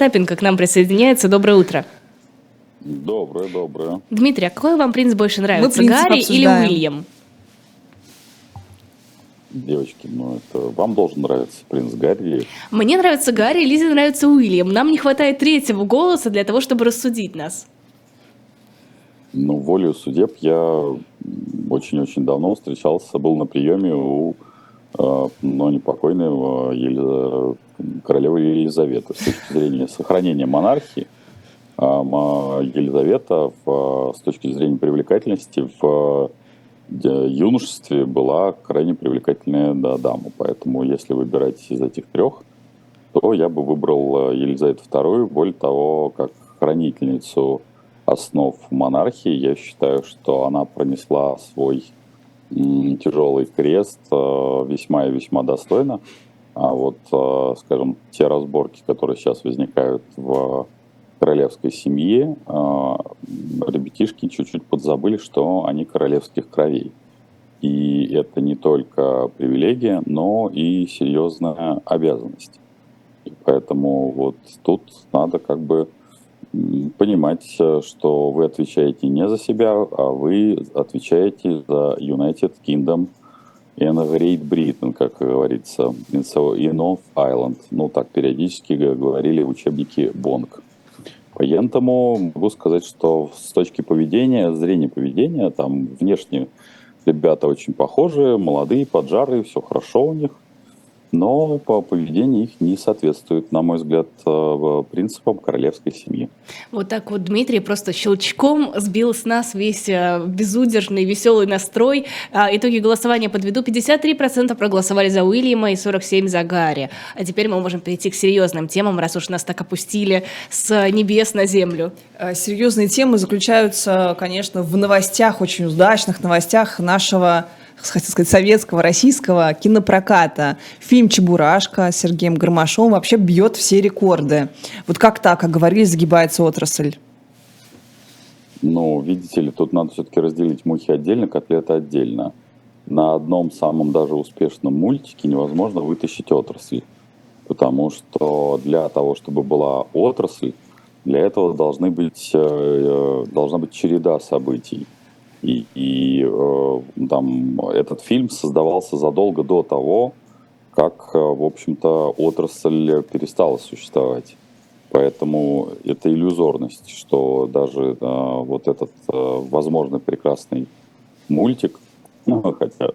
Тапенко к нам присоединяется. Доброе утро. Доброе, доброе. Дмитрий, а какой вам принц больше нравится, Мы Гарри или обсуждаем. Уильям? Девочки, ну это вам должен нравиться принц Гарри. Мне нравится Гарри, Лизе нравится Уильям. Нам не хватает третьего голоса для того, чтобы рассудить нас. Ну, волею судеб я очень-очень давно встречался, был на приеме у э, ну, непокойной Елиза... королевы Елизаветы. С точки зрения сохранения монархии, ма- Елизавета в, с точки зрения привлекательности в э, юношестве была крайне привлекательная да, дама. Поэтому если выбирать из этих трех, то я бы выбрал Елизавету II. Более того, как хранительницу основ монархии, я считаю, что она пронесла свой тяжелый крест весьма и весьма достойно. А вот, э, скажем, те разборки, которые сейчас возникают в королевской семье, э, ребятишки чуть-чуть подзабыли, что они королевских кровей. И это не только привилегия, но и серьезная обязанность. И поэтому вот тут надо как бы понимать, э, что вы отвечаете не за себя, а вы отвечаете за United Kingdom and Great Britain, как говорится, so- in North Island. Ну, так периодически говорили в учебнике Бонг. Поэтому могу сказать, что с точки поведения, зрения поведения, там внешне ребята очень похожие, молодые, поджарые, все хорошо у них. Но по поведению их не соответствует, на мой взгляд, э, принципам королевской семьи. Вот так вот Дмитрий просто щелчком сбил с нас весь э, безудержный, веселый настрой. А, итоги голосования подведу. 53% проголосовали за Уильяма и 47% за Гарри. А теперь мы можем перейти к серьезным темам, раз уж нас так опустили с небес на землю. Э, Серьезные темы заключаются, конечно, в новостях, очень удачных новостях нашего, хотел сказать, советского, российского кинопроката. Фильм «Чебурашка» с Сергеем Гармашовым вообще бьет все рекорды. Вот как так, как говорили, загибается отрасль? Ну, видите ли, тут надо все-таки разделить мухи отдельно, котлеты отдельно. На одном самом даже успешном мультике невозможно вытащить отрасль. Потому что для того, чтобы была отрасль, для этого должны быть, э, э, должна быть череда событий. И, и, э, там, этот фильм создавался задолго до того, как, э, в общем-то, отрасль перестала существовать. Поэтому это иллюзорность, что даже э, вот этот э, возможно прекрасный мультик, ну, хотя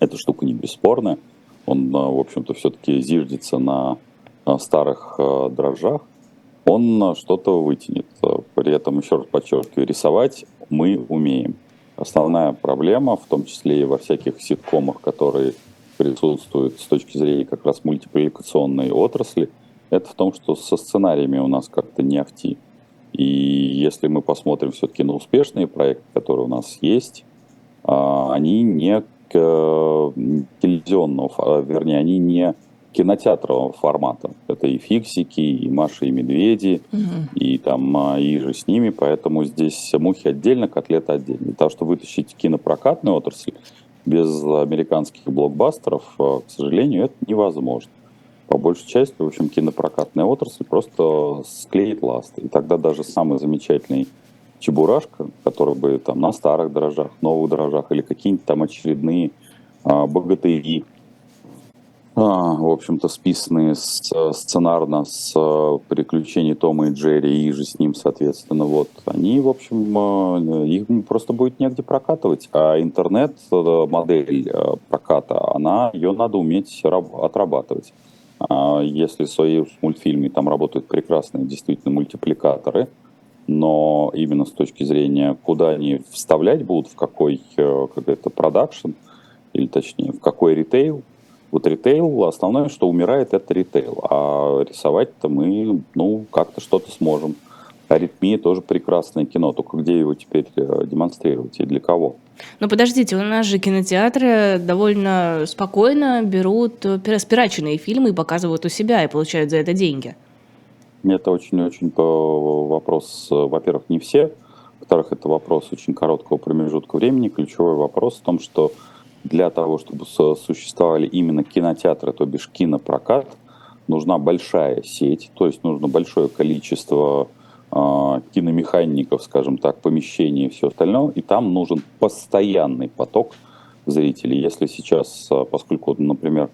эта штука не бесспорная, он, э, в общем-то, все-таки зиждется на э, старых э, дрожжах, он э, что-то вытянет. Э, При этом, еще раз подчеркиваю, рисовать мы умеем. Основная проблема, в том числе и во всяких ситкомах, которые присутствуют с точки зрения как раз мультипликационной отрасли, это в том, что со сценариями у нас как-то не ахти. И если мы посмотрим все-таки на успешные проекты, которые у нас есть, а, они не к- телевизионного, вернее, они не кинотеатрового формата. Это и фиксики, и Маша и Медведи, и там а, и же с ними, поэтому здесь мухи отдельно, котлеты отдельно. Для того, чтобы вытащить кинопрокатную отрасль без американских блокбастеров, а, к сожалению, это невозможно. По большей части, в общем, кинопрокатная отрасль просто склеит ласт. И тогда даже самый замечательный Чебурашка, который бы там на старых дрожжах, новых дрожжах или какие-нибудь там очередные а, богатыри, в общем-то, списанные сценарно с а, приключений Тома и Джерри и же с ним, соответственно, вот, они, в общем, а, их просто будет негде прокатывать. А интернет-модель а, проката, она, ее надо уметь раб- отрабатывать. А Если в Союз мультфильме там работают прекрасные действительно мультипликаторы, но именно с точки зрения, куда они вставлять будут, в какой э, как это продакшн, или точнее, в какой ритейл, вот ритейл, основное, что умирает, это ритейл. А рисовать-то мы, ну, как-то что-то сможем. Аритмия тоже прекрасное кино, только где его теперь э, демонстрировать и для кого? Но подождите, у нас же кинотеатры довольно спокойно берут э, пироспираченные фильмы и показывают у себя и получают за это деньги. Это очень-очень вопрос, э, во-первых, не все, во-вторых, это вопрос очень короткого промежутка времени. Ключевой вопрос в том, что для того, чтобы существовали именно кинотеатры, то бишь кинопрокат, нужна большая сеть, то есть нужно большое количество э, киномехаников, скажем так, помещений и все остальное, и там нужен постоянный поток зрителей. Если сейчас, э, поскольку, например,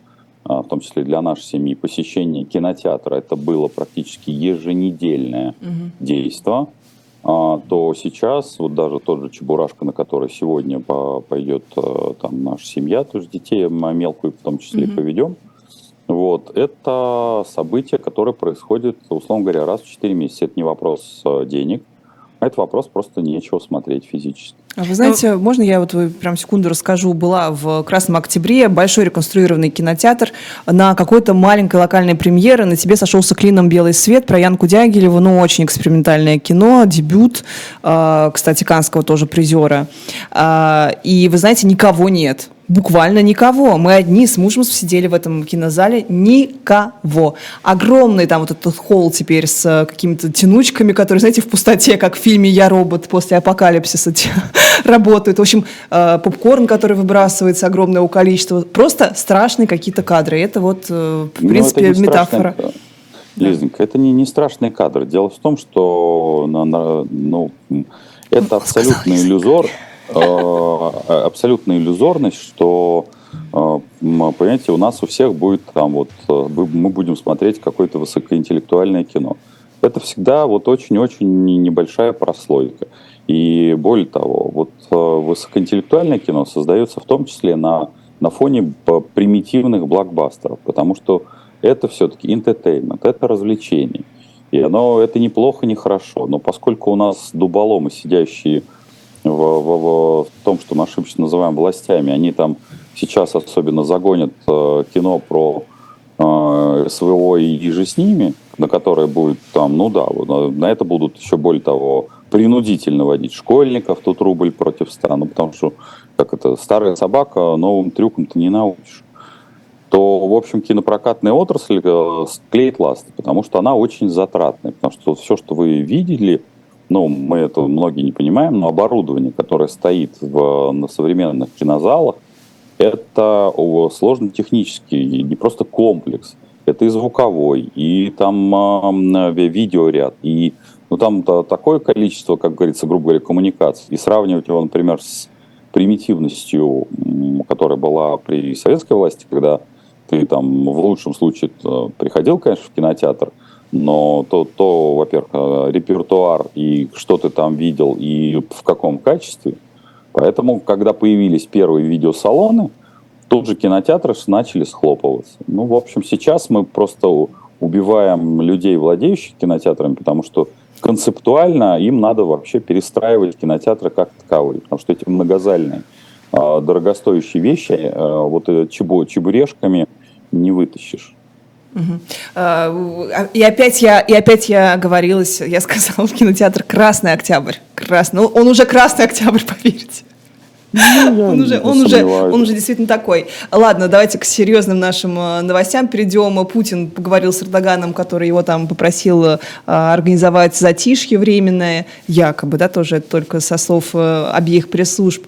э, в том числе для нашей семьи, посещение кинотеатра это было практически еженедельное угу. действие, а, то сейчас вот даже тот же Чебурашка, на который сегодня пойдет э, там наша семья, тоже детей мелкую в том числе mm-hmm. поведем, вот, это событие, которое происходит, условно говоря, раз в 4 месяца. Это не вопрос э, денег, а это вопрос просто нечего смотреть физически. А вы знаете, ну, можно я вот прям секунду расскажу? Была в Красном Октябре большой реконструированный кинотеатр на какой-то маленькой локальной премьере. На тебе сошелся клином белый свет про Янку Дягилеву. Ну, очень экспериментальное кино, дебют, э, кстати, канского тоже призера. Э, и вы знаете, никого нет буквально никого. Мы одни с мужем сидели в этом кинозале, никого. Огромный там вот этот холл теперь с э, какими-то тянучками, которые, знаете, в пустоте, как в фильме «Я робот» после апокалипсиса работают. В общем, э, попкорн, который выбрасывается огромное количество. Просто страшные какие-то кадры. Это вот, э, в ну, принципе, метафора. Лизонька, это не, не страшный кадр. Дело в том, что ну, это абсолютный иллюзор, Э, абсолютная иллюзорность, что э, понимаете, у нас у всех будет там вот, э, мы будем смотреть какое-то высокоинтеллектуальное кино. Это всегда вот очень-очень небольшая прослойка. И более того, вот высокоинтеллектуальное кино создается в том числе на, на фоне примитивных блокбастеров, потому что это все-таки entertainment, это развлечение. И оно, это неплохо, не хорошо. Но поскольку у нас дуболомы, сидящие в, в, в том, что мы ошибочно называем властями, они там сейчас особенно загонят э, кино про э, СВО и, и с ними, на которое будет там, ну да, вот, на это будут еще более того принудительно водить школьников, тут рубль против ста, ну потому что как это, старая собака новым трюком ты не научишь. То, в общем, кинопрокатная отрасль э, склеит ласты, потому что она очень затратная, потому что все, что вы видели, ну, мы это многие не понимаем, но оборудование, которое стоит в, на современных кинозалах, это сложно технический, не просто комплекс. Это и звуковой, и там э, видеоряд, и ну, там такое количество, как говорится, грубо говоря, коммуникаций. И сравнивать его, например, с примитивностью, которая была при советской власти, когда ты там в лучшем случае приходил, конечно, в кинотеатр – но то, то во-первых, э, репертуар и что ты там видел и в каком качестве. Поэтому, когда появились первые видеосалоны, тут же кинотеатры начали схлопываться. Ну, в общем, сейчас мы просто убиваем людей, владеющих кинотеатрами, потому что концептуально им надо вообще перестраивать кинотеатры как таковые, потому что эти многозальные э, дорогостоящие вещи э, вот чебу, чебурешками не вытащишь. Угу. И опять я, и опять я говорилась, я сказала в кинотеатр «Красный Октябрь». Красный. Ну, он уже «Красный Октябрь», поверьте. Ну, он, уже, он, уже, он уже действительно такой. Ладно, давайте к серьезным нашим э, новостям перейдем. Путин поговорил с Эрдоганом, который его там попросил э, организовать затишье временное, якобы, да, тоже только со слов э, обеих пресс-служб.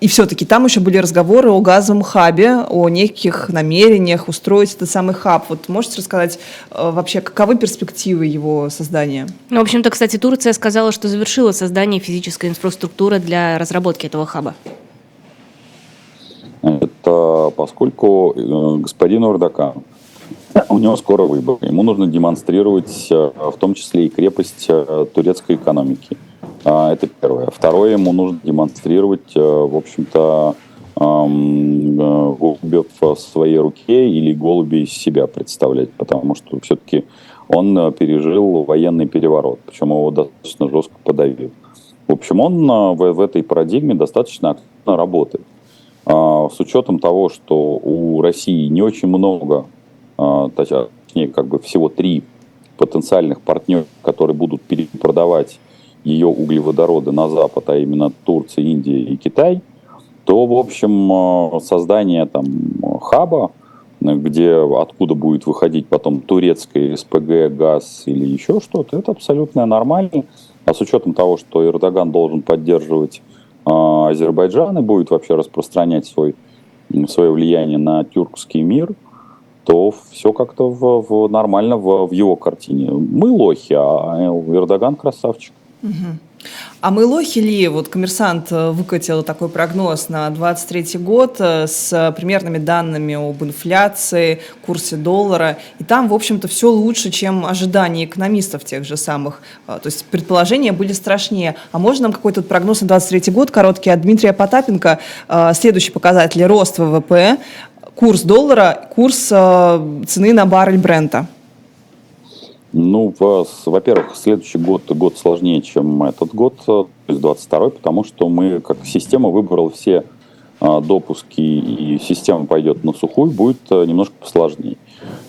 И все-таки там еще были разговоры о газовом хабе, о неких намерениях устроить этот самый хаб. Вот можете рассказать вообще, каковы перспективы его создания? Ну, в общем-то, кстати, Турция сказала, что завершила создание физической инфраструктуры для разработки этого хаба. Это поскольку э, господин Урдакан, у него скоро выбор. Ему нужно демонстрировать э, в том числе и крепость э, турецкой экономики. Это первое. Второе, ему нужно демонстрировать, в общем-то, голубев в своей руке или голуби из себя представлять, потому что все-таки он пережил военный переворот, причем его достаточно жестко подавил. В общем, он в этой парадигме достаточно активно работает. А, с учетом того, что у России не очень много, а, точнее, как бы всего три потенциальных партнеров, которые будут перепродавать ее углеводороды на Запад, а именно Турция, Индия и Китай, то, в общем, а, создание там хаба, где откуда будет выходить потом турецкая СПГ, газ или еще что-то, это абсолютно нормально. А с учетом того, что Эрдоган должен поддерживать а, Азербайджан и будет вообще распространять свой, свое влияние на тюркский мир, то все как-то в, в нормально в, в его картине. Мы лохи, а Эрдоган красавчик. Угу. А мы лохи ли? Вот коммерсант э, выкатил такой прогноз на 23 год э, с примерными данными об инфляции, курсе доллара. И там, в общем-то, все лучше, чем ожидания экономистов тех же самых. Э, то есть предположения были страшнее. А можно нам какой-то прогноз на 23 год короткий от Дмитрия Потапенко? Следующие показатели. Рост ВВП, курс доллара, курс цены на баррель Брента. Ну, во-первых, следующий год год сложнее, чем этот год, то есть 22 потому что мы, как система, выбрала все а, допуски, и система пойдет на сухую, будет а, немножко посложнее.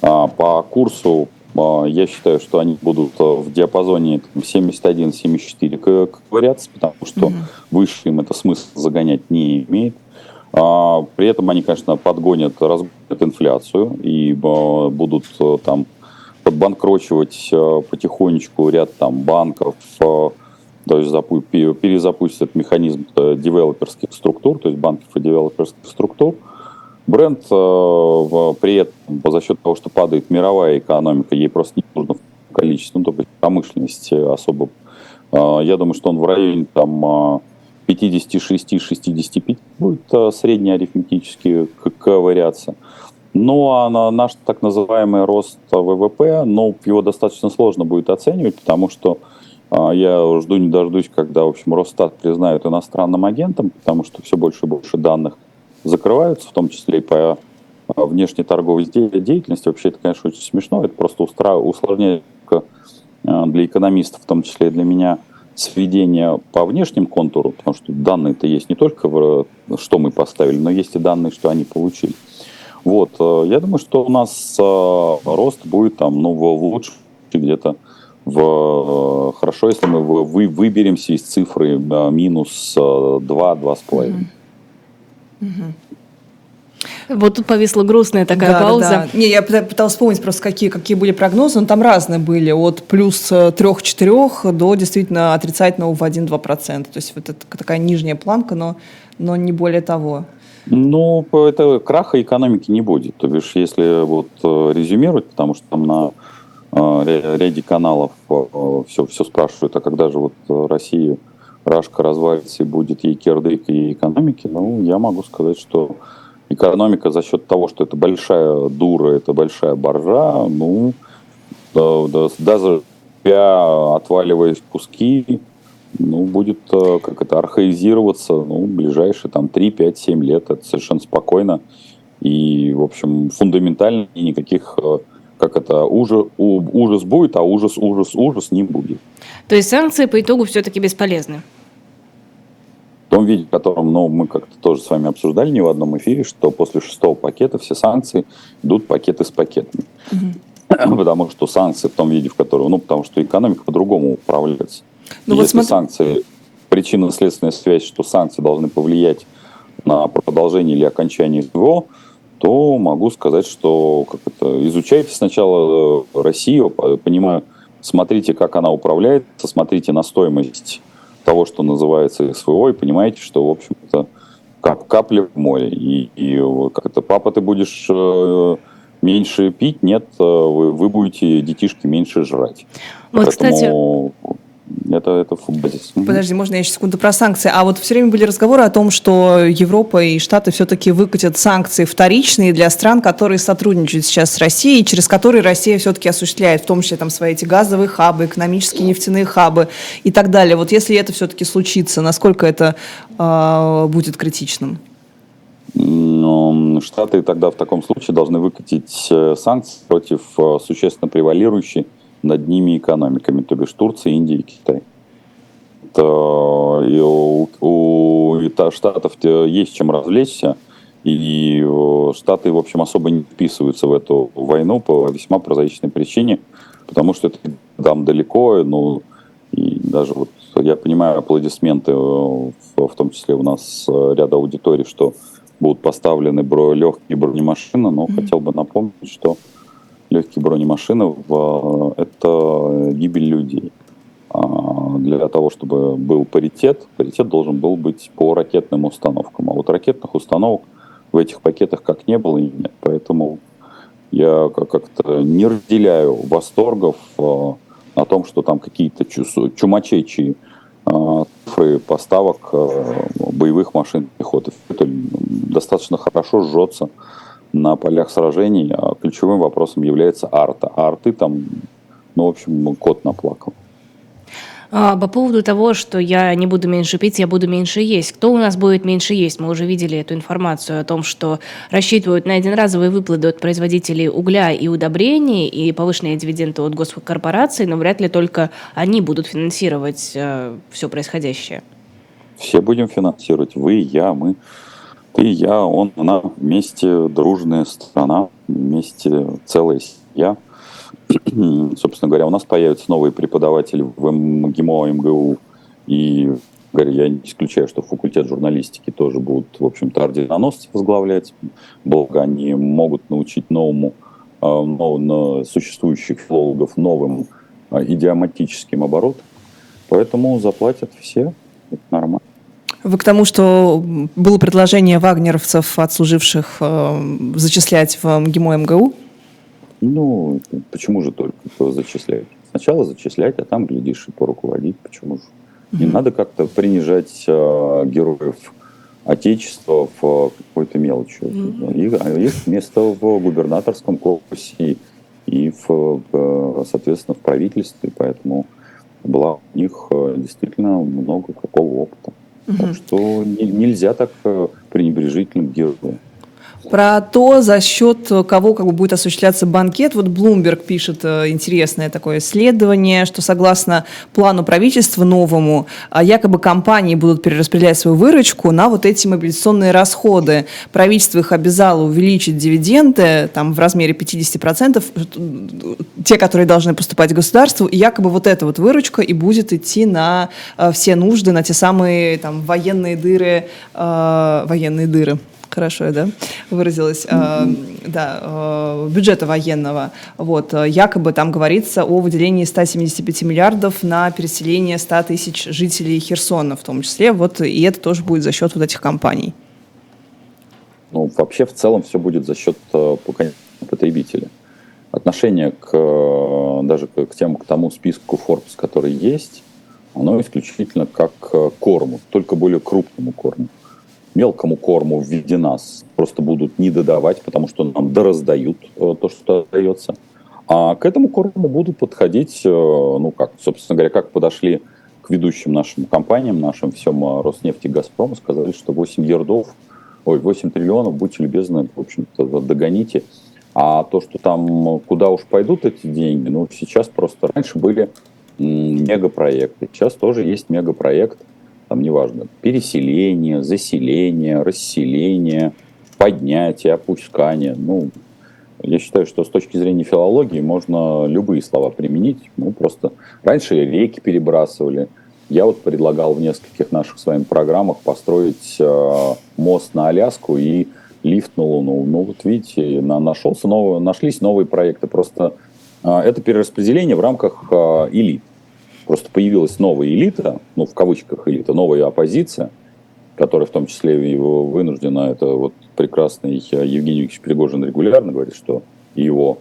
А, по курсу я считаю, что они будут в диапазоне 71-74 ковыряться, потому что mm-hmm. выше им это смысл загонять не имеет. При этом они, конечно, подгонят, разгонят инфляцию и будут там подбанкрочивать э, потихонечку ряд там банков, э, то есть запу- перезапустить механизм э, девелоперских структур, то есть банков и девелоперских структур. Бренд при этом за счет того, что падает мировая экономика, ей просто не нужно количество, ну, есть промышленности особо. Я думаю, что он в районе там 56-65 будет среднеарифметически ковыряться. Ну, а на наш так называемый рост ВВП, ну, его достаточно сложно будет оценивать, потому что а, я жду не дождусь, когда, в общем, Росстат признают иностранным агентом, потому что все больше и больше данных закрываются, в том числе и по а, внешней торговой деятельности. Вообще это, конечно, очень смешно, это просто усложняет а, для экономистов, в том числе и для меня, сведение по внешним контуру, потому что данные-то есть не только в что мы поставили, но есть и данные, что они получили. Вот, э, я думаю, что у нас э, рост будет там, ну, в лучшем где-то в э, хорошо, если мы вы, выберемся из цифры минус 2-2,5. Угу. Вот тут повисла грустная такая да, пауза. Да, да. Не, я пыталась вспомнить просто, какие, какие были прогнозы, но там разные были, от плюс 3-4 до действительно отрицательного в 1-2%. То есть вот это такая нижняя планка, но, но не более того. Ну, это краха экономики не будет. То бишь, если вот э, резюмировать, потому что там на э, ряде каналов все, э, все спрашивают, а когда же вот Россия, Рашка развалится и будет ей кирдык и экономики, ну, я могу сказать, что экономика за счет того, что это большая дура, это большая боржа, ну, да, да, даже отваливаясь куски, ну, будет э, как это архаизироваться, ну, ближайшие там 3, 5, 7 лет. Это совершенно спокойно. И, в общем, фундаментально и никаких э, как это, ужас, ужас будет, а ужас, ужас, ужас не будет. То есть санкции по итогу все-таки бесполезны? В том виде, в котором ну, мы как-то тоже с вами обсуждали не в одном эфире, что после шестого пакета все санкции идут пакеты с пакетами. Угу. Потому что санкции в том виде, в котором, ну, потому что экономика по-другому управляется. Ну, Если вот смотри... санкции, причинно-следственная связь, что санкции должны повлиять на продолжение или окончание СВО, то могу сказать, что как это, изучайте сначала э, Россию, понимаю, смотрите, как она управляется, смотрите на стоимость того, что называется СВО, и понимаете, что, в общем-то, как капля в море. И, и как это, папа, ты будешь э, меньше пить, нет, э, вы, вы будете детишки меньше жрать. Вот, Поэтому кстати, это, это базис. Подожди, можно я еще секунду про санкции? А вот все время были разговоры о том, что Европа и Штаты все-таки выкатят санкции вторичные для стран, которые сотрудничают сейчас с Россией, через которые Россия все-таки осуществляет, в том числе там свои эти газовые хабы, экономические нефтяные хабы и так далее. Вот если это все-таки случится, насколько это э, будет критичным? Но Штаты тогда в таком случае должны выкатить э, санкции против э, существенно превалирующей над ними экономиками, то бишь Турция, Индия и Китай. Это, и у, у Штатов есть чем развлечься, и Штаты, в общем, особо не вписываются в эту войну по весьма прозаичной причине, потому что это там далеко, ну, и даже вот я понимаю аплодисменты, в, в том числе у нас ряд аудиторий, что будут поставлены бро, легкие бронемашины, но mm-hmm. хотел бы напомнить, что легкие бронемашины в, это гибель людей. А для того, чтобы был паритет, паритет должен был быть по ракетным установкам. А вот ракетных установок в этих пакетах как не было и нет. Поэтому Я как-то не разделяю восторгов э, о том, что там какие-то чумачечие э, цифры поставок э, боевых машин пехоты. Это достаточно хорошо жжется на полях сражений, а ключевым вопросом является арта. А арты там, ну, в общем, кот наплакал. А, по поводу того, что я не буду меньше пить, я буду меньше есть. Кто у нас будет меньше есть? Мы уже видели эту информацию о том, что рассчитывают на единоразовые выплаты от производителей угля и удобрений и повышенные дивиденды от госкорпораций, но вряд ли только они будут финансировать э, все происходящее. Все будем финансировать. Вы, я, мы. Ты, я, он, она. Вместе дружная страна, вместе целая семья – собственно говоря, у нас появятся новые преподаватели в МГИМО, МГУ, и говорю, я не исключаю, что факультет журналистики тоже будут, в общем-то, орденоносцы возглавлять, благо они могут научить новому, а, новым, существующих филологов новым а, идиоматическим оборотам, поэтому заплатят все, это нормально. Вы к тому, что было предложение вагнеровцев, отслуживших, э, зачислять в МГИМО МГУ? Ну, почему же только зачислять? Сначала зачислять, а там, глядишь, и поруководить. Почему же? Не mm-hmm. надо как-то принижать э, героев Отечества в какой-то мелочи. Mm-hmm. Их, их место в губернаторском корпусе и, в, соответственно, в правительстве, поэтому была у них э, действительно много какого опыта. Что не, нельзя так э, пренебрежительным героям про то, за счет кого как бы будет осуществляться банкет. Вот Bloomberg пишет э, интересное такое исследование, что согласно плану правительства новому, а, якобы компании будут перераспределять свою выручку на вот эти мобилизационные расходы. Правительство их обязало увеличить дивиденды там, в размере 50%, э, те, которые должны поступать государству, и якобы вот эта вот выручка и будет идти на э, все нужды, на те самые там, военные дыры, э, военные дыры хорошо да, выразилась, э, да, э, бюджета военного. Вот, якобы там говорится о выделении 175 миллиардов на переселение 100 тысяч жителей Херсона в том числе, вот, и это тоже будет за счет вот этих компаний. Ну, вообще, в целом, все будет за счет э, потребителя. Отношение к, э, даже к тем, к тому списку Forbes, который есть, оно исключительно как к корму, только более крупному корму мелкому корму в виде нас просто будут не додавать, потому что нам дораздают э, то, что дается. А к этому корму будут подходить, э, ну как, собственно говоря, как подошли к ведущим нашим компаниям, нашим всем э, Роснефти и Газпрому, сказали, что 8 ярдов, ой, 8 триллионов, будьте любезны, в общем-то, догоните. А то, что там, куда уж пойдут эти деньги, ну, сейчас просто раньше были мегапроекты, сейчас тоже есть мегапроект – там неважно, переселение, заселение, расселение, поднятие, опускание. Ну, я считаю, что с точки зрения филологии можно любые слова применить. Ну, просто раньше реки перебрасывали. Я вот предлагал в нескольких наших с вами программах построить э, мост на Аляску и лифт на Луну. Ну, вот видите, на, нашелся новый, нашлись новые проекты. Просто э, это перераспределение в рамках э, элит. Просто появилась новая элита, ну, в кавычках элита, новая оппозиция, которая в том числе его вынуждена, это вот прекрасный Евгений Викторович Пригожин регулярно говорит, что его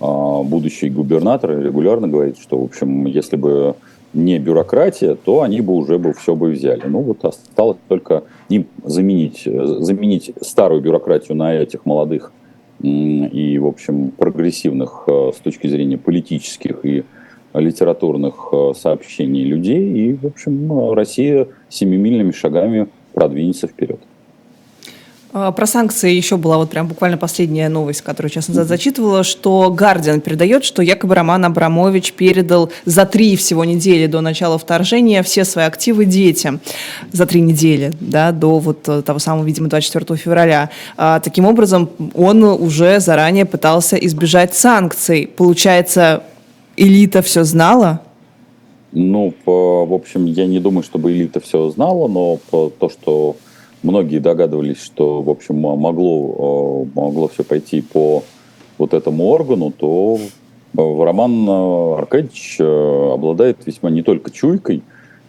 а, будущий губернатор регулярно говорит, что, в общем, если бы не бюрократия, то они бы уже бы все бы взяли. Ну вот осталось только им заменить, заменить старую бюрократию на этих молодых и, в общем, прогрессивных а, с точки зрения политических и литературных э, сообщений людей, и, в общем, Россия семимильными шагами продвинется вперед. А, про санкции еще была вот прям буквально последняя новость, которую сейчас назад зачитывала, что Гардиан передает, что якобы Роман Абрамович передал за три всего недели до начала вторжения все свои активы детям. За три недели, да, до вот э, того самого, видимо, 24 февраля. А, таким образом, он уже заранее пытался избежать санкций. Получается, элита все знала? Ну, по, в общем, я не думаю, чтобы элита все знала, но по, то, что многие догадывались, что, в общем, могло, э, могло все пойти по вот этому органу, то э, Роман э, Аркадьевич обладает весьма не только чуйкой,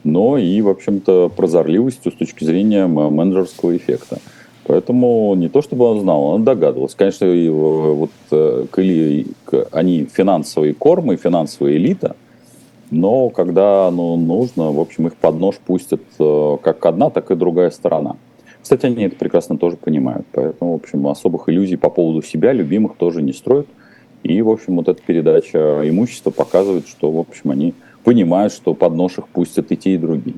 но и, в общем-то, прозорливостью с точки зрения менеджерского эффекта. Поэтому не то чтобы он знал, он догадывался. Конечно, и, вот к, к, они финансовые кормы, финансовая элита, но когда ну, нужно, в общем, их под нож пустят как одна, так и другая сторона. Кстати, они это прекрасно тоже понимают. Поэтому, в общем, особых иллюзий по поводу себя, любимых, тоже не строят. И, в общем, вот эта передача имущества показывает, что, в общем, они понимают, что под нож их пустят и те, и другие.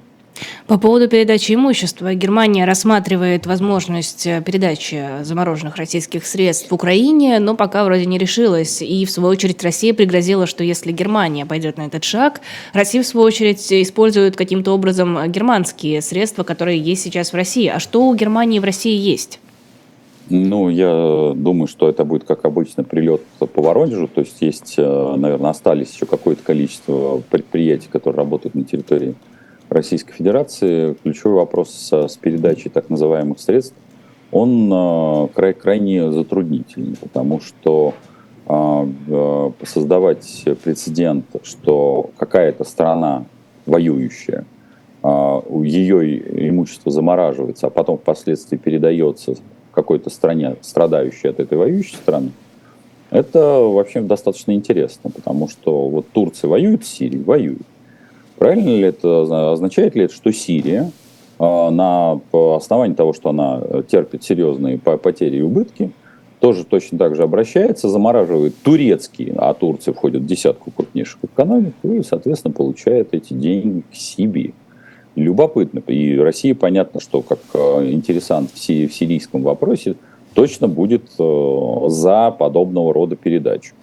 По поводу передачи имущества, Германия рассматривает возможность э, передачи замороженных российских средств Украине, но пока вроде не решилась. И, в свою очередь, Россия пригрозила, что если Германия пойдет на этот шаг, Россия, в свою очередь, использует каким-то образом германские средства, которые есть сейчас в России. А что у Германии в России есть? Ну, я думаю, что это будет, как обычно, прилет по Воронежу. То есть есть, э, наверное, остались еще какое-то количество предприятий, которые работают на территории Российской Федерации, ключевой вопрос с, передачей так называемых средств, он э, край, крайне затруднительный, потому что э, э, создавать прецедент, что какая-то страна воюющая, ее имущество замораживается, а потом впоследствии передается какой-то стране, страдающей от этой воюющей страны, это вообще достаточно интересно, потому что вот Турция воюет с Сирией, воюет. Правильно ли это, означает ли это, что Сирия а, на основании того, что она терпит серьезные потери и убытки, тоже точно так же обращается, замораживает турецкие, а Турция входит в десятку крупнейших экономик, и, соответственно, получает эти деньги к себе. Любопытно. И Россия, понятно, что как а, интересант в сирийском вопросе, точно будет а, за подобного рода передачу.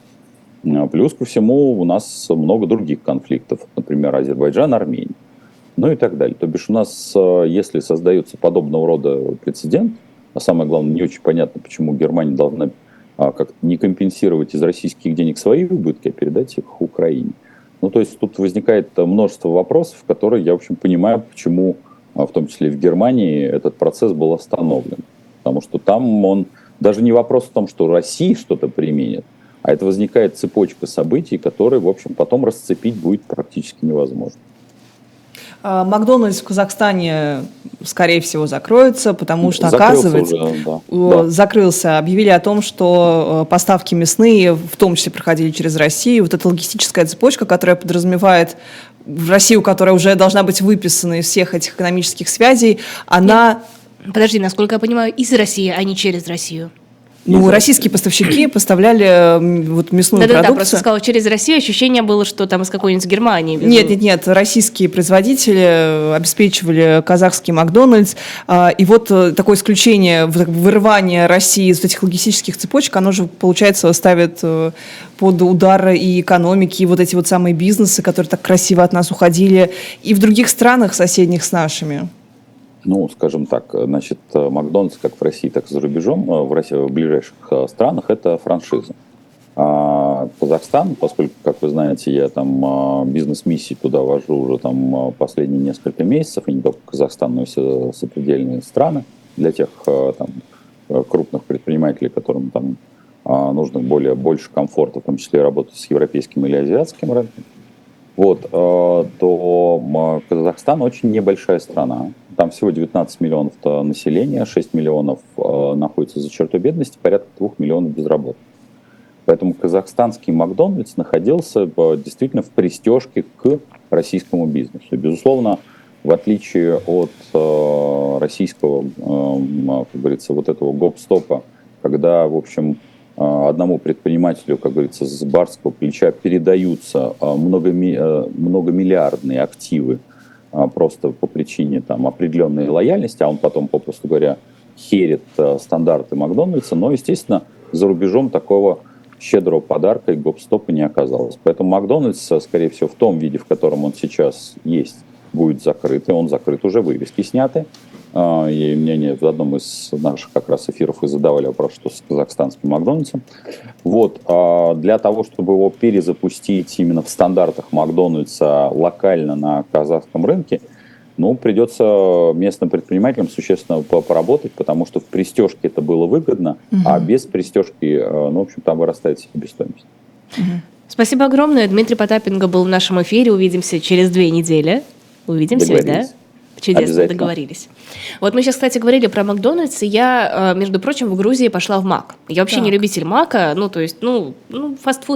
А, плюс ко всему у нас много других конфликтов, например, Азербайджан, Армения, ну и так далее. То бишь у нас, а, если создается подобного рода прецедент, а самое главное, не очень понятно, почему Германия должна а, как-то не компенсировать из российских денег свои убытки, а передать их Украине. Ну, то есть тут возникает множество вопросов, которые я, в общем, понимаю, почему, в том числе в Германии, этот процесс был остановлен. Потому что там он даже не вопрос в том, что Россия что-то применит, а это возникает цепочка событий, которые, в общем, потом расцепить будет практически невозможно. А, Макдональдс в Казахстане, скорее всего, закроется, потому что, закрылся оказывается, уже, да. закрылся. Объявили о том, что э, поставки мясные, в том числе, проходили через Россию. Вот эта логистическая цепочка, которая подразумевает в Россию, которая уже должна быть выписана из всех этих экономических связей, она... Подожди, насколько я понимаю, из России, а не через Россию. Ну, российские поставщики поставляли вот мясную да, продукцию. Да-да, просто сказала, через Россию ощущение было, что там из какой-нибудь Германии. Нет, нет, нет, российские производители обеспечивали казахский Макдональдс. А, и вот э, такое исключение, вырывание России из этих логистических цепочек, оно же, получается, ставит э, под удар и экономики, и вот эти вот самые бизнесы, которые так красиво от нас уходили, и в других странах соседних с нашими. Ну, скажем так, значит, Макдональдс как в России, так и за рубежом, э, в, России, в ближайших э, странах это франшиза. А Казахстан, поскольку, как вы знаете, я там э, бизнес-миссии туда вожу уже там последние несколько месяцев, и не только Казахстан, но и все сопредельные страны для тех там, крупных предпринимателей, которым там нужно более, больше комфорта, в том числе работать с европейским или азиатским рынком вот, э, то Казахстан очень небольшая страна. Там всего 19 миллионов населения, 6 миллионов э, находится за чертой бедности, порядка 2 миллионов безработных. Поэтому казахстанский Макдональдс находился э, действительно в пристежке к российскому бизнесу. Безусловно, в отличие от российского, как говорится, вот этого гоп-стопа, когда, в общем, а, одному предпринимателю, как говорится, с барского плеча передаются а, многоми, э, многомиллиардные активы а, просто по причине там, определенной лояльности, а он потом, попросту говоря, херит стандарты Макдональдса, но, естественно, за рубежом такого щедрого подарка и гоп-стопа не оказалось. Поэтому Макдональдс, скорее всего, в том виде, в котором он сейчас есть, будет закрыт, и он закрыт, уже вывески сняты. А, и мне в одном из наших как раз эфиров вы задавали вопрос, что с казахстанским Макдональдсом. Вот, а для того, чтобы его перезапустить именно в стандартах Макдональдса локально на казахском рынке, ну, придется местным предпринимателям существенно поработать, потому что в пристежке это было выгодно, угу. а без пристежки, э, ну, в общем, там вырастает себестоимость. Угу. Спасибо огромное. Дмитрий Потапенко был в нашем эфире. Увидимся через две недели. Увидимся, да? Чудесно договорились. Вот мы сейчас, кстати, говорили про Макдональдс, и я, э, между прочим, в Грузии пошла в Мак. Я вообще не Так. любитель Мака, ну, то есть, ну, ну фастфуд